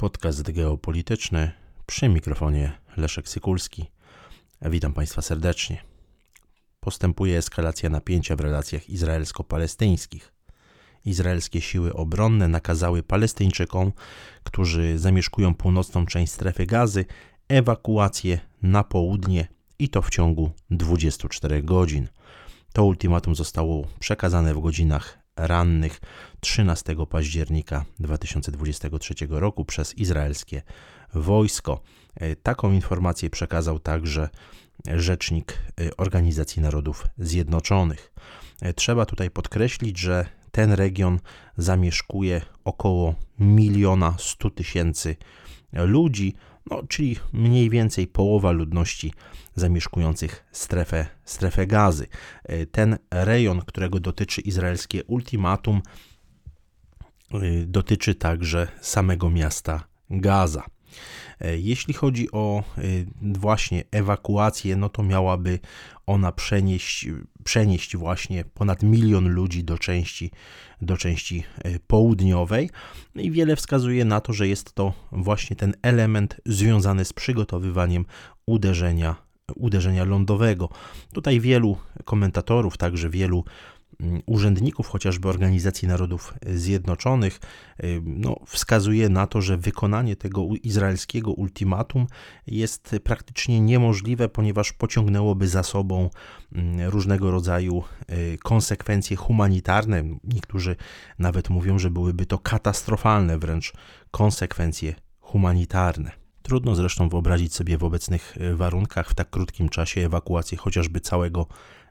Podcast geopolityczny przy mikrofonie Leszek Sykulski. Witam Państwa serdecznie. Postępuje eskalacja napięcia w relacjach izraelsko-palestyńskich. Izraelskie siły obronne nakazały Palestyńczykom, którzy zamieszkują północną część strefy gazy, ewakuację na południe i to w ciągu 24 godzin. To ultimatum zostało przekazane w godzinach rannych 13 października 2023 roku przez izraelskie wojsko. E, taką informację przekazał także rzecznik e, Organizacji Narodów Zjednoczonych. E, trzeba tutaj podkreślić, że ten region zamieszkuje około miliona stu tysięcy ludzi, no, czyli mniej więcej połowa ludności zamieszkujących strefę, strefę gazy. E, ten rejon, którego dotyczy izraelskie ultimatum, e, dotyczy także samego miasta Gaza. E, jeśli chodzi o właśnie ewakuację, no to miałaby ona przenieść, przenieść właśnie ponad milion ludzi do części, do części południowej. I wiele wskazuje na to, że jest to właśnie ten element związany z przygotowywaniem uderzenia uderzenia lądowego. Tutaj wielu komentatorów, także wielu urzędników chociażby Organizacji Narodów Zjednoczonych y, no, wskazuje na to, że wykonanie tego izraelskiego ultimatum jest praktycznie niemożliwe, ponieważ pociągnęłoby za sobą mm, różnego rodzaju y, konsekwencje humanitarne. Niektórzy nawet mówią, że byłyby to katastrofalne wręcz konsekwencje humanitarne. Trudno zresztą wyobrazić sobie w obecnych e, warunkach w tak krótkim czasie ewakuację chociażby całego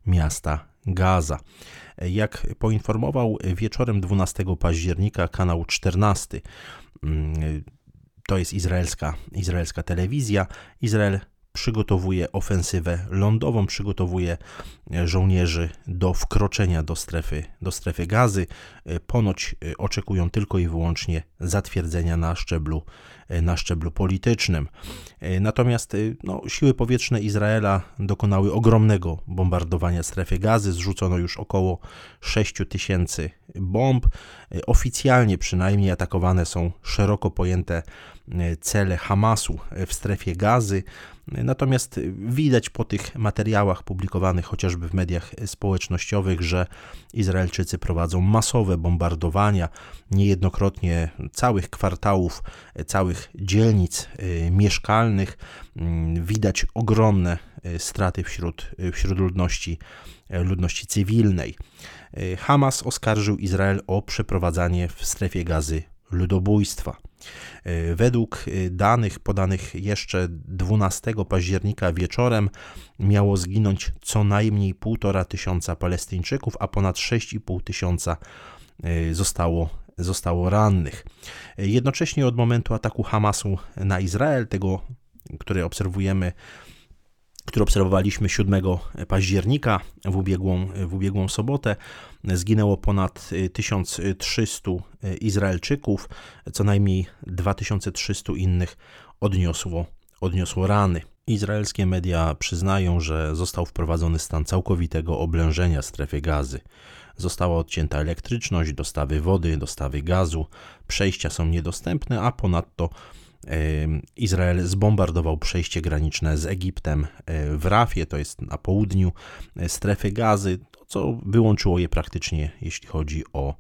miasta Gaza. Jak poinformował wieczorem 12 października kanał 14, mm, to jest izraelska, izraelska telewizja, Izrael przygotowuje ofensywę lądową, przygotowuje żołnierzy do wkroczenia do strefy, do strefy gazy. Ponoć oczekują tylko i wyłącznie zatwierdzenia na szczeblu, na szczeblu politycznym. Natomiast no, siły powietrzne Izraela dokonały ogromnego bombardowania strefy gazy. Zrzucono już około 6 tysięcy bomb. Oficjalnie przynajmniej atakowane są szeroko pojęte cele Hamasu w strefie gazy. Natomiast widać po tych materiałach publikowanych chociażby w mediach społecznościowych, że Izraelczycy prowadzą masowe bombardowania, niejednokrotnie całych kwartałów, całych dzielnic y, mieszkalnych. Mm, widać ogromne y, straty wśród, wśród ludności, ludności cywilnej. Y, Hamas oskarżył Izrael o przeprowadzanie w strefie gazy ludobójstwa. Według danych podanych jeszcze 12 października wieczorem miało zginąć co najmniej 1,5 tysiąca Palestyńczyków, a ponad 6,5 tysiąca zostało, zostało rannych. Jednocześnie od momentu ataku Hamasu na Izrael, tego, który obserwujemy który obserwowaliśmy 7 października w ubiegłą, w ubiegłą sobotę. Zginęło ponad 1300 Izraelczyków, co najmniej 2300 innych odniosło, odniosło rany. Izraelskie media przyznają, że został wprowadzony stan całkowitego oblężenia strefy gazy. Została odcięta elektryczność, dostawy wody, dostawy gazu, przejścia są niedostępne, a ponadto Izrael zbombardował przejście graniczne z Egiptem e, w Rafie, to jest na południu e, strefy gazy, co wyłączyło je praktycznie, jeśli chodzi o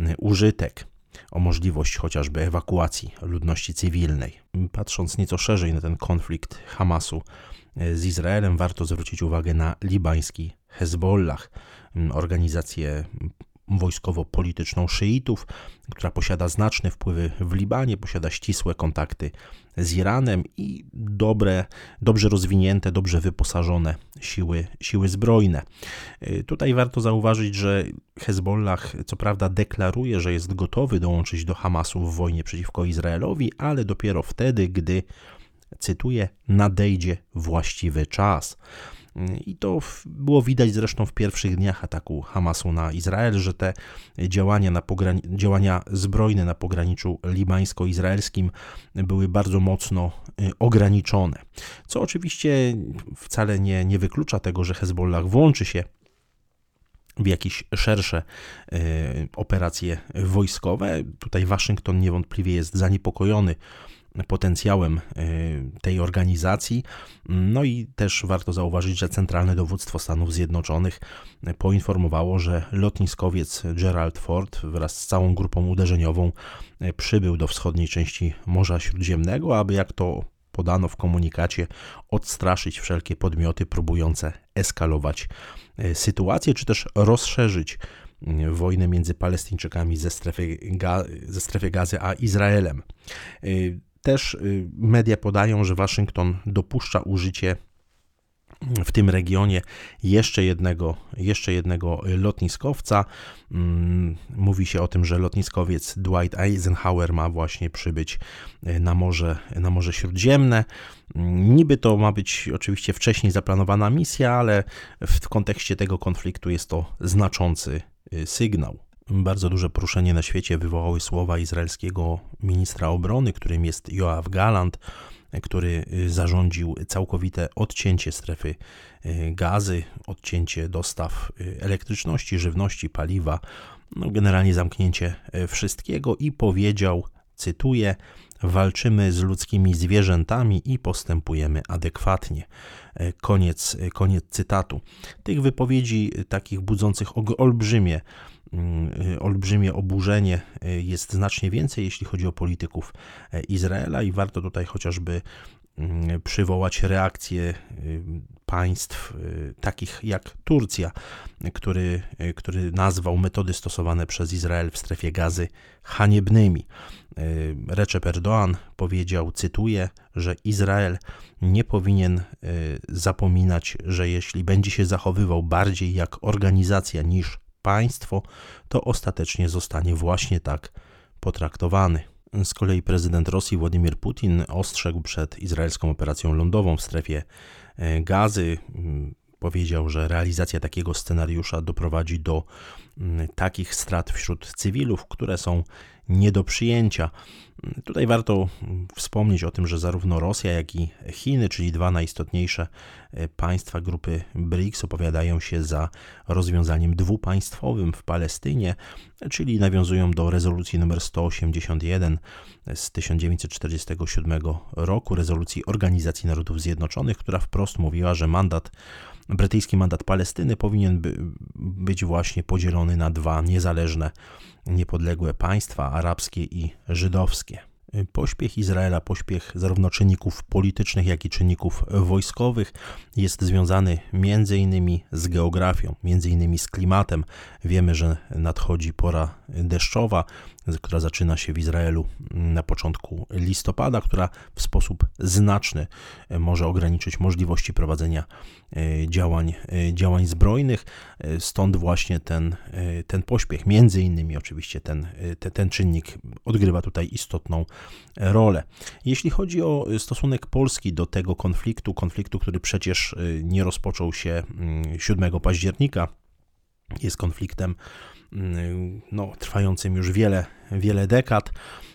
e, użytek, o możliwość chociażby ewakuacji ludności cywilnej. Patrząc nieco szerzej na ten konflikt Hamasu z Izraelem, warto zwrócić uwagę na libański Hezbollah, organizację wojskowo-polityczną szyitów, która posiada znaczne wpływy w Libanie, posiada ścisłe kontakty z Iranem i dobre, dobrze rozwinięte, dobrze wyposażone siły, siły zbrojne. Y, tutaj warto zauważyć, że Hezbollah co prawda deklaruje, że jest gotowy dołączyć do Hamasu w wojnie przeciwko Izraelowi, ale dopiero wtedy, gdy, cytuję, nadejdzie właściwy czas. I to było widać zresztą w pierwszych dniach ataku Hamasu na Izrael, że te działania, na działania zbrojne na pograniczu libańsko-izraelskim były bardzo mocno y, ograniczone. Co oczywiście wcale nie, nie wyklucza tego, że Hezbollah włączy się w jakieś szersze operacje wojskowe. Tutaj Waszyngton niewątpliwie jest zaniepokojony potencjałem e, tej organizacji. No i też warto zauważyć, że Centralne Dowództwo Stanów Zjednoczonych poinformowało, że lotniskowiec Gerald Ford wraz z całą grupą uderzeniową e, przybył do wschodniej części Morza Śródziemnego, aby jak to podano w komunikacie, odstraszyć wszelkie podmioty próbujące eskalować e, sytuację, czy też rozszerzyć wojnę między Palestyńczykami ze strefy, ze strefy gazy a Izraelem. Też y, media podają, że Waszyngton dopuszcza użycie w tym regionie jeszcze jednego, jeszcze jednego lotniskowca. Mm, mówi się o tym, że lotniskowiec Dwight Eisenhower ma właśnie przybyć y, na Morze, na Morze Śródziemne. Mm, niby to ma być oczywiście wcześniej zaplanowana misja, ale w kontekście tego konfliktu jest to znaczący y, sygnał. Bardzo duże poruszenie na świecie wywołały słowa izraelskiego ministra obrony, którym jest Joachim Galant, który y, zarządził całkowite odcięcie strefy y, gazy, odcięcie dostaw y, elektryczności, żywności, paliwa, no generalnie zamknięcie wszystkiego i powiedział, cytuję, walczymy z ludzkimi zwierzętami i postępujemy adekwatnie. Koniec, koniec cytatu. Tych wypowiedzi takich budzących olbrzymie olbrzymie oburzenie y, jest znacznie więcej, jeśli chodzi o polityków e, Izraela, i warto tutaj chociażby mm, przywołać reakcję y, państw y, takich jak Turcja, który, który nazwał metody stosowane przez Izrael w strefie gazy haniebnymi. Recep Erdoğan powiedział, cytuję, że Izrael nie powinien zapominać, że jeśli będzie się zachowywał bardziej jak organizacja niż państwo, to ostatecznie zostanie właśnie tak potraktowany. Z kolei prezydent Rosji Władimir Putin ostrzegł przed izraelską operacją lądową w strefie e, gazy. Mm, powiedział, że realizacja takiego scenariusza doprowadzi do mm, takich strat wśród cywilów, które są nie do przyjęcia. Tutaj warto wspomnieć o tym, że zarówno Rosja, jak i Chiny, czyli dwa najistotniejsze e, państwa grupy BRICS, opowiadają się za rozwiązaniem dwupaństwowym w Palestynie, czyli nawiązują do rezolucji nr 181 z 1947 roku, rezolucji Organizacji Narodów Zjednoczonych, która wprost mówiła, że mandat brytyjski mandat Palestyny powinien by, być właśnie podzielony na dwa niezależne niepodległe państwa arabskie i żydowskie. Pośpiech Izraela, pośpiech zarówno czynników politycznych, jak i czynników wojskowych jest związany między innymi z geografią, między innymi z klimatem. Wiemy, że nadchodzi pora deszczowa, która zaczyna się w Izraelu na początku listopada, która w sposób znaczny może ograniczyć możliwości prowadzenia e, działań, e, działań zbrojnych. E, stąd właśnie ten, ten pośpiech, między innymi oczywiście ten, ten, ten czynnik odgrywa tutaj istotną rolę. Jeśli chodzi o stosunek Polski do tego konfliktu, konfliktu, który przecież nie rozpoczął się 7 mm, października, jest konfliktem no, trwającym już wiele, wiele dekad.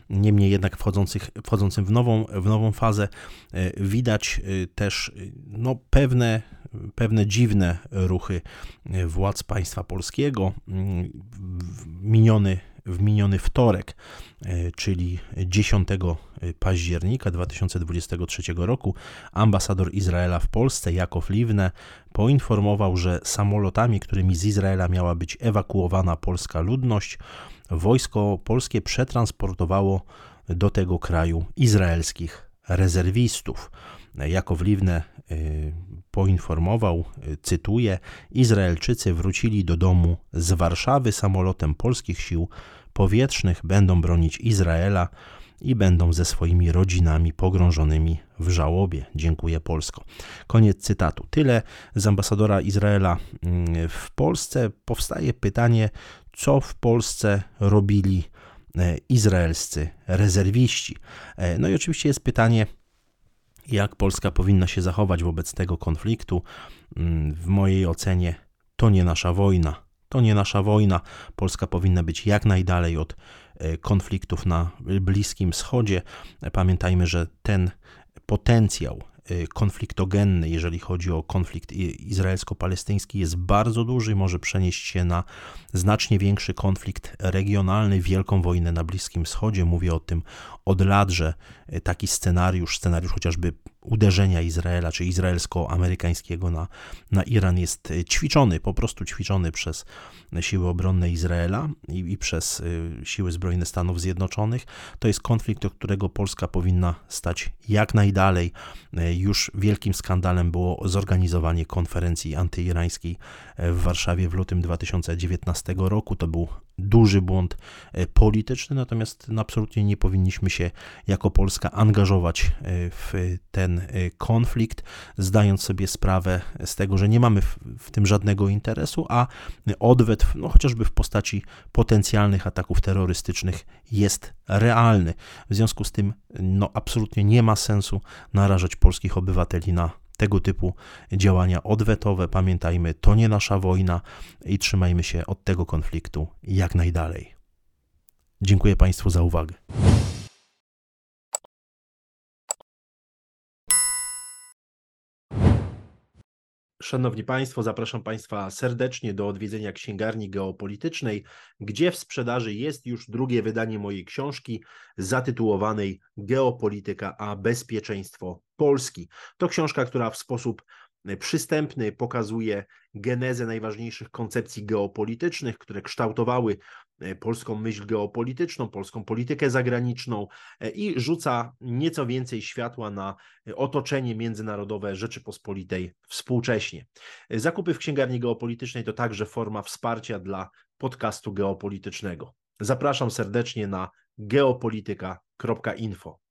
Niemniej jednak wchodzących, wchodzącym w nową, w nową fazę e, widać e, też no, pewne, pewne dziwne ruchy władz państwa polskiego. Miniony w miniony wtorek, e, czyli 10 października 2023 roku, ambasador Izraela w Polsce, Jakow Liwne, poinformował, że samolotami, którymi z Izraela miała być ewakuowana polska ludność, wojsko polskie przetransportowało do tego kraju izraelskich rezerwistów. Jakow Liwne y, poinformował, y, cytuję: Izraelczycy wrócili do domu z Warszawy samolotem polskich sił powietrznych, będą bronić Izraela i będą ze swoimi rodzinami pogrążonymi w żałobie. Dziękuję Polsko. Koniec cytatu. Tyle z ambasadora Izraela mm, w Polsce. Powstaje pytanie, co w Polsce robili e, izraelscy rezerwiści. E, no i oczywiście jest pytanie, jak Polska powinna się zachować wobec tego konfliktu. Mm, w mojej ocenie to nie nasza wojna. To nie nasza wojna. Polska powinna być jak najdalej od e, konfliktów na Bliskim Wschodzie. Pamiętajmy, że ten potencjał konfliktogenny, jeżeli chodzi o konflikt izraelsko-palestyński, jest bardzo duży może przenieść się na znacznie większy konflikt regionalny, wielką wojnę na Bliskim Wschodzie. Mówię o tym od lat, że y, taki scenariusz, scenariusz chociażby uderzenia Izraela, czy izraelsko-amerykańskiego na, na Iran jest y, ćwiczony, po prostu ćwiczony przez siły obronne Izraela i, i przez siły zbrojne Stanów Zjednoczonych. To jest konflikt, o którego Polska powinna stać jak najdalej. Już wielkim skandalem było zorganizowanie konferencji antyirańskiej w Warszawie w lutym 2019 roku. To był duży błąd e, polityczny, natomiast absolutnie nie powinniśmy się jako Polska angażować e, w ten e, konflikt, zdając sobie sprawę z tego, że nie mamy w tym żadnego interesu, a odwet, no, chociażby w postaci potencjalnych ataków terrorystycznych, jest realny. W związku z tym, no, absolutnie nie ma sensu narażać polskich obywateli na tego typu działania odwetowe. Pamiętajmy, to nie nasza wojna i trzymajmy się od tego konfliktu jak najdalej. Dziękuję Państwu za uwagę. Szanowni Państwo, zapraszam Państwa serdecznie do odwiedzenia księgarni geopolitycznej, gdzie w sprzedaży jest już drugie wydanie mojej książki zatytułowanej Geopolityka a bezpieczeństwo Polski. To książka, która w sposób przystępny pokazuje genezę najważniejszych koncepcji geopolitycznych, które kształtowały polską myśl geopolityczną, polską politykę zagraniczną e, i rzuca nieco więcej światła na e, otoczenie międzynarodowe Rzeczypospolitej współcześnie. Zakupy w księgarni geopolitycznej to także forma wsparcia dla podcastu geopolitycznego. Zapraszam serdecznie na geopolityka.info.